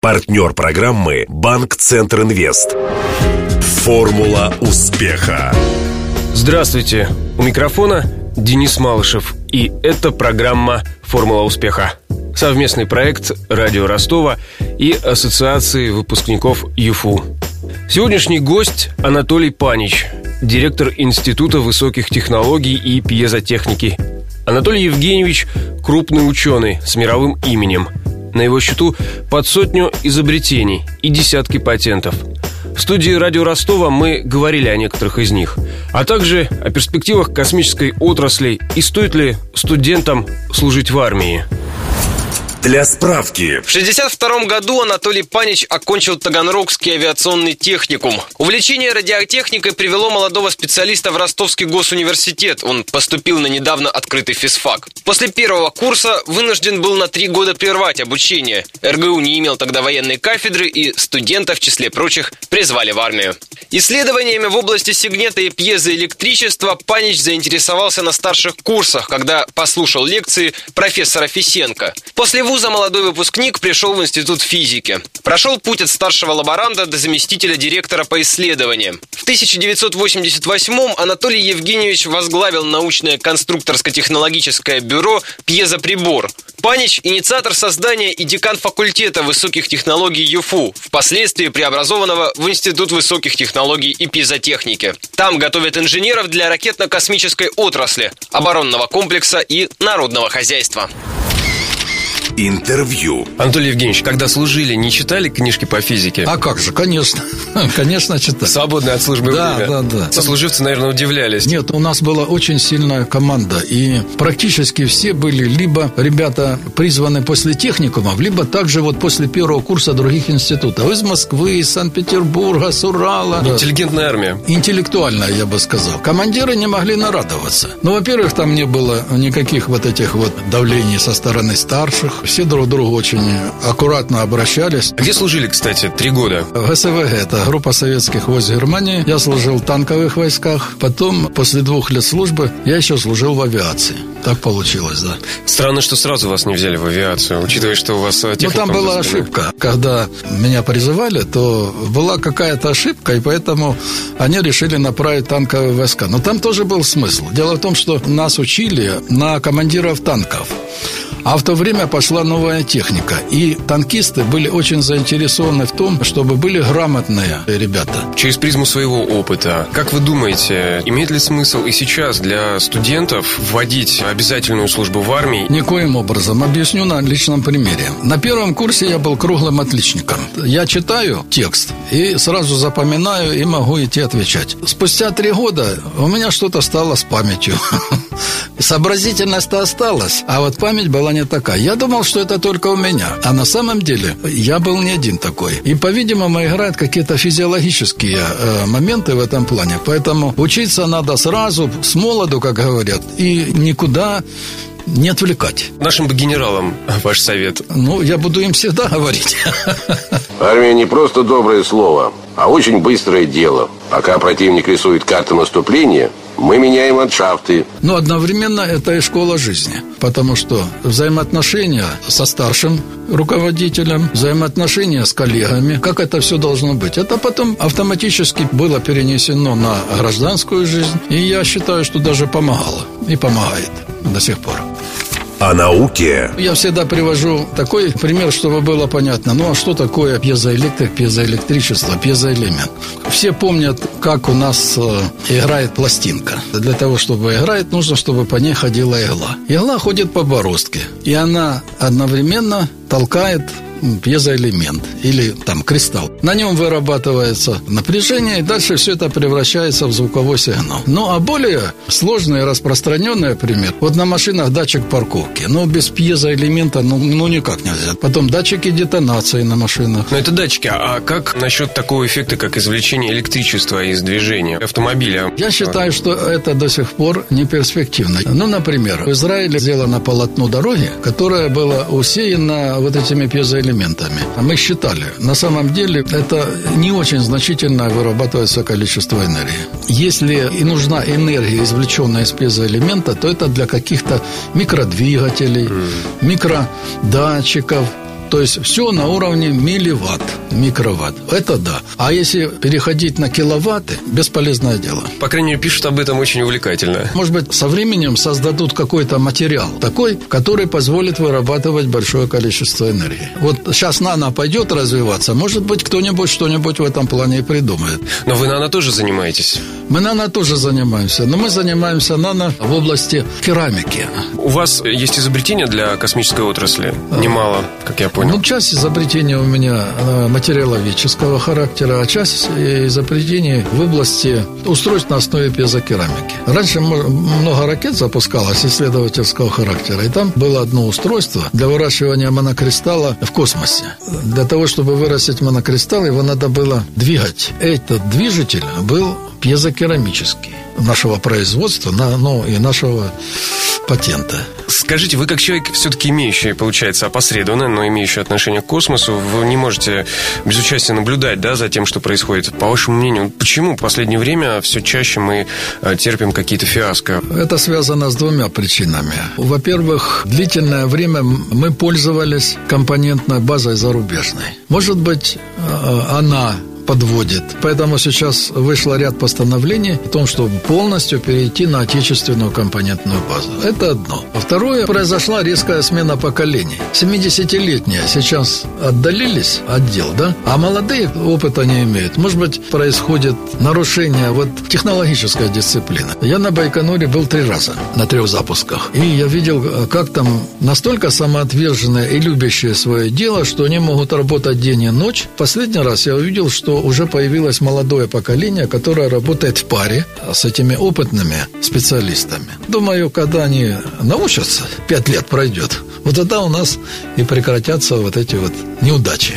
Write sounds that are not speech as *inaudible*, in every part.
Партнер программы «Банк Центр Инвест». Формула успеха. Здравствуйте. У микрофона Денис Малышев. И это программа «Формула успеха». Совместный проект «Радио Ростова» и Ассоциации выпускников ЮФУ. Сегодняшний гость Анатолий Панич, директор Института высоких технологий и пьезотехники. Анатолий Евгеньевич – крупный ученый с мировым именем – на его счету под сотню изобретений и десятки патентов. В студии «Радио Ростова» мы говорили о некоторых из них, а также о перспективах космической отрасли и стоит ли студентам служить в армии – для справки. В 62 году Анатолий Панич окончил Таганрогский авиационный техникум. Увлечение радиотехникой привело молодого специалиста в Ростовский госуниверситет. Он поступил на недавно открытый физфак. После первого курса вынужден был на три года прервать обучение. РГУ не имел тогда военной кафедры и студента, в числе прочих, призвали в армию. Исследованиями в области сигнета и пьезоэлектричества Панич заинтересовался на старших курсах, когда послушал лекции профессора Фисенко. После вуза молодой выпускник пришел в Институт физики. Прошел путь от старшего лаборанта до заместителя директора по исследованиям. В 1988-м Анатолий Евгеньевич возглавил научное конструкторско-технологическое бюро «Пьезоприбор». Панич – инициатор создания и декан факультета высоких технологий ЮФУ, впоследствии преобразованного в Институт высоких технологий и пьезотехники. Там готовят инженеров для ракетно-космической отрасли, оборонного комплекса и народного хозяйства. Интервью. Анатолий Евгеньевич, когда служили, не читали книжки по физике? А как же, конечно. *laughs* Конечно, читали. Свободное от службы да, время. Да, да, Сослуживцы, наверное, удивлялись. Нет, у нас была очень сильная команда. И практически все были либо ребята призваны после техникумов, либо также вот после первого курса других институтов. Из Москвы, из Санкт-Петербурга, с Урала. Интеллигентная армия. Интеллектуальная, я бы сказал. Командиры не могли нарадоваться. Ну, во-первых, там не было никаких вот этих вот давлений со стороны старших все друг к другу очень аккуратно обращались. Где служили, кстати, три года? В СВГ, это группа советских войск Германии. Я служил в танковых войсках. Потом, после двух лет службы, я еще служил в авиации. Так получилось, да. Странно, что сразу вас не взяли в авиацию, учитывая, что у вас Ну, там была ошибка. Когда меня призывали, то была какая-то ошибка, и поэтому они решили направить танковые войска. Но там тоже был смысл. Дело в том, что нас учили на командиров танков. А в то время пошла новая техника. И танкисты были очень заинтересованы в том, чтобы были грамотные ребята. Через призму своего опыта, как вы думаете, имеет ли смысл и сейчас для студентов вводить обязательную службу в армии? Никоим образом. Объясню на личном примере. На первом курсе я был круглым отличником. Я читаю текст и сразу запоминаю и могу идти отвечать. Спустя три года у меня что-то стало с памятью. *laughs* Сообразительность-то осталась, а вот память была не такая. Я думал, что это только у меня. А на самом деле я был не один такой. И, по-видимому, играют какие-то физиологические э, моменты в этом плане. Поэтому учиться надо сразу, с молоду, как говорят, и никуда не отвлекать. Нашим бы генералам *laughs* ваш совет. Ну, я буду им всегда *laughs* говорить. Армия не просто доброе слово, а очень быстрое дело. Пока противник рисует карты наступления, мы меняем ландшафты. Но одновременно это и школа жизни. Потому что взаимоотношения со старшим руководителем, взаимоотношения с коллегами, как это все должно быть. Это потом автоматически было перенесено на гражданскую жизнь. И я считаю, что даже помогало. И помогает до сих пор о науке. Я всегда привожу такой пример, чтобы было понятно. Ну, а что такое пьезоэлектрик, пьезоэлектричество, пьезоэлемент? Все помнят, как у нас э, играет пластинка. Для того, чтобы играть, нужно, чтобы по ней ходила игла. Игла ходит по бороздке, и она одновременно толкает пьезоэлемент или там кристалл. На нем вырабатывается напряжение, и дальше все это превращается в звуковой сигнал. Ну, а более сложный и распространенный пример. Вот на машинах датчик парковки. Ну, без пьезоэлемента, ну, ну никак нельзя. Потом датчики детонации на машинах. Но это датчики. А как насчет такого эффекта, как извлечение электричества из движения автомобиля? Я считаю, что это до сих пор не перспективно. Ну, например, в Израиле сделано полотно дороги, которое было усеяно вот этими пьезоэлементами элементами. А мы считали, на самом деле это не очень значительно вырабатывается количество энергии. Если и нужна энергия, извлеченная из пьезоэлемента, то это для каких-то микродвигателей, микродатчиков, То есть все на уровне милливатт, микроватт. Это да. А если переходить на киловатты, бесполезное дело. По крайней мере, пишут об этом очень увлекательно. Может быть, со временем создадут какой-то материал такой, который позволит вырабатывать большое количество энергии. Вот сейчас нано пойдет развиваться, может быть, кто-нибудь что-нибудь в этом плане и придумает. Но вы нано тоже занимаетесь? Мы нано тоже занимаемся, но мы занимаемся нано в области керамики. У вас есть изобретения для космической отрасли? Немало, как я понял. Ну, часть изобретений у меня э, материаловедческого характера, а часть изобретений в области устройств на основе пьезокерамики. Раньше много ракет запускалось исследовательского характера, и там было одно устройство для выращивания монокристалла в космосе. Для того, чтобы вырастить монокристалл, его надо было двигать. Этот движитель был пьезокерамический нашего производства, ну и нашего патента. Скажите, вы как человек, все-таки имеющий, получается, опосредованно, но имеющий отношение к космосу, вы не можете без участия наблюдать да, за тем, что происходит. По вашему мнению, почему в последнее время все чаще мы э, терпим какие-то фиаско? Это связано с двумя причинами. Во-первых, длительное время мы пользовались компонентной базой зарубежной. Может быть, э, она подводит. Поэтому сейчас вышло ряд постановлений о том, чтобы полностью перейти на отечественную компонентную базу. Это одно. А второе, произошла резкая смена поколений. 70-летние сейчас отдалились от дел, да? А молодые опыта не имеют. Может быть, происходит нарушение вот технологической дисциплины. Я на Байконуре был три раза на трех запусках. И я видел, как там настолько самоотверженные и любящие свое дело, что они могут работать день и ночь. Последний раз я увидел, что уже появилось молодое поколение, которое работает в паре с этими опытными специалистами. Думаю, когда они научатся, пять лет пройдет, вот тогда у нас и прекратятся вот эти вот неудачи.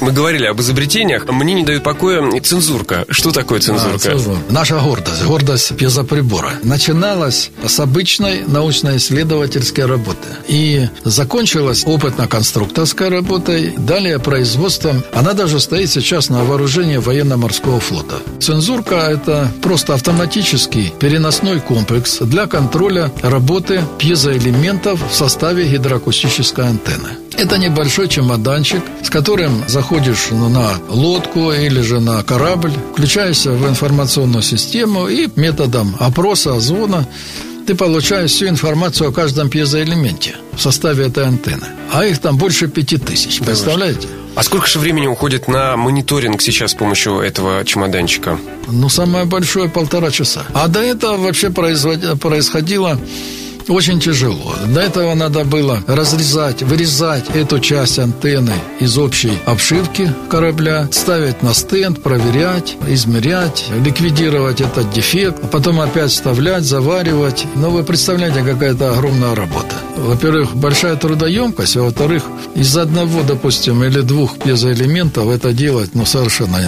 Мы говорили об изобретениях. Мне не дает покоя цензурка. Что такое цензурка? А, цензура. Наша гордость, гордость пьезоприбора. Начиналась с обычной научно-исследовательской работы. И закончилась опытно-конструкторской работой. Далее производством. Она даже стоит сейчас на вооружении военно-морского флота. Цензурка – это просто автоматический переносной комплекс для контроля работы пьезоэлементов в составе гидроакустической антенны. Это небольшой чемоданчик, с которым заходишь на лодку или же на корабль, включаешься в информационную систему и методом опроса, звона ты получаешь всю информацию о каждом пьезоэлементе в составе этой антенны. А их там больше пяти тысяч, представляете? А сколько же времени уходит на мониторинг сейчас с помощью этого чемоданчика? Ну, самое большое полтора часа. А до этого вообще происходило очень тяжело. До этого надо было разрезать, вырезать эту часть антенны из общей обшивки корабля, ставить на стенд, проверять, измерять, ликвидировать этот дефект, а потом опять вставлять, заваривать. Но вы представляете, какая это огромная работа. Во-первых, большая трудоемкость, а во-вторых, из одного, допустим, или двух пьезоэлементов это делать ну, совершенно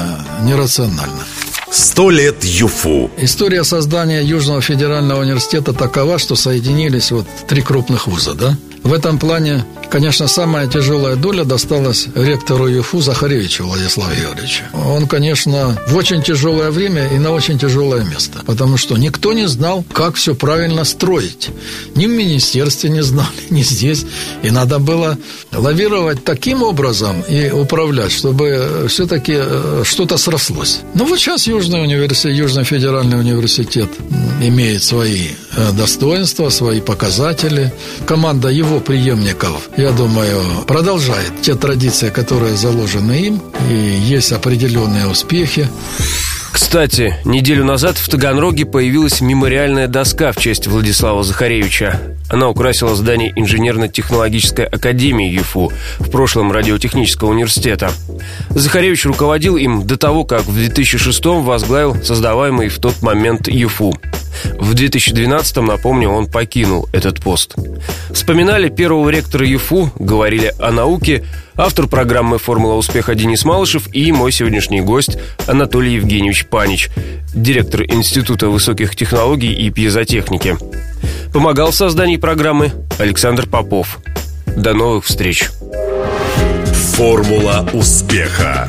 нерационально. Сто лет ЮФУ. История создания Южного федерального университета такова, что соединились вот три крупных вуза, да? В этом плане, конечно, самая тяжелая доля досталась ректору ЮФУ Захаревичу Владиславу Георгиевичу. Он, конечно, в очень тяжелое время и на очень тяжелое место, потому что никто не знал, как все правильно строить. Ни в министерстве не знали, ни здесь. И надо было лавировать таким образом и управлять, чтобы все-таки э, что-то срослось. Ну вот сейчас Южный университет, Южный федеральный университет имеет свои э, достоинства, свои показатели. Команда его преемников, я думаю, продолжает те традиции, которые заложены им, и есть определенные успехи. Кстати, неделю назад в Таганроге появилась мемориальная доска в честь Владислава Захаревича. Она украсила здание Инженерно-технологической академии ЮФУ, в прошлом радиотехнического университета. Захаревич руководил им до того, как в 2006 возглавил создаваемый в тот момент ЮФУ. В 2012-м, напомню, он покинул этот пост. Вспоминали первого ректора ЮФУ, говорили о науке, автор программы «Формула успеха» Денис Малышев и мой сегодняшний гость Анатолий Евгеньевич Панич, директор Института высоких технологий и пьезотехники. Помогал в создании программы Александр Попов. До новых встреч! Формула успеха.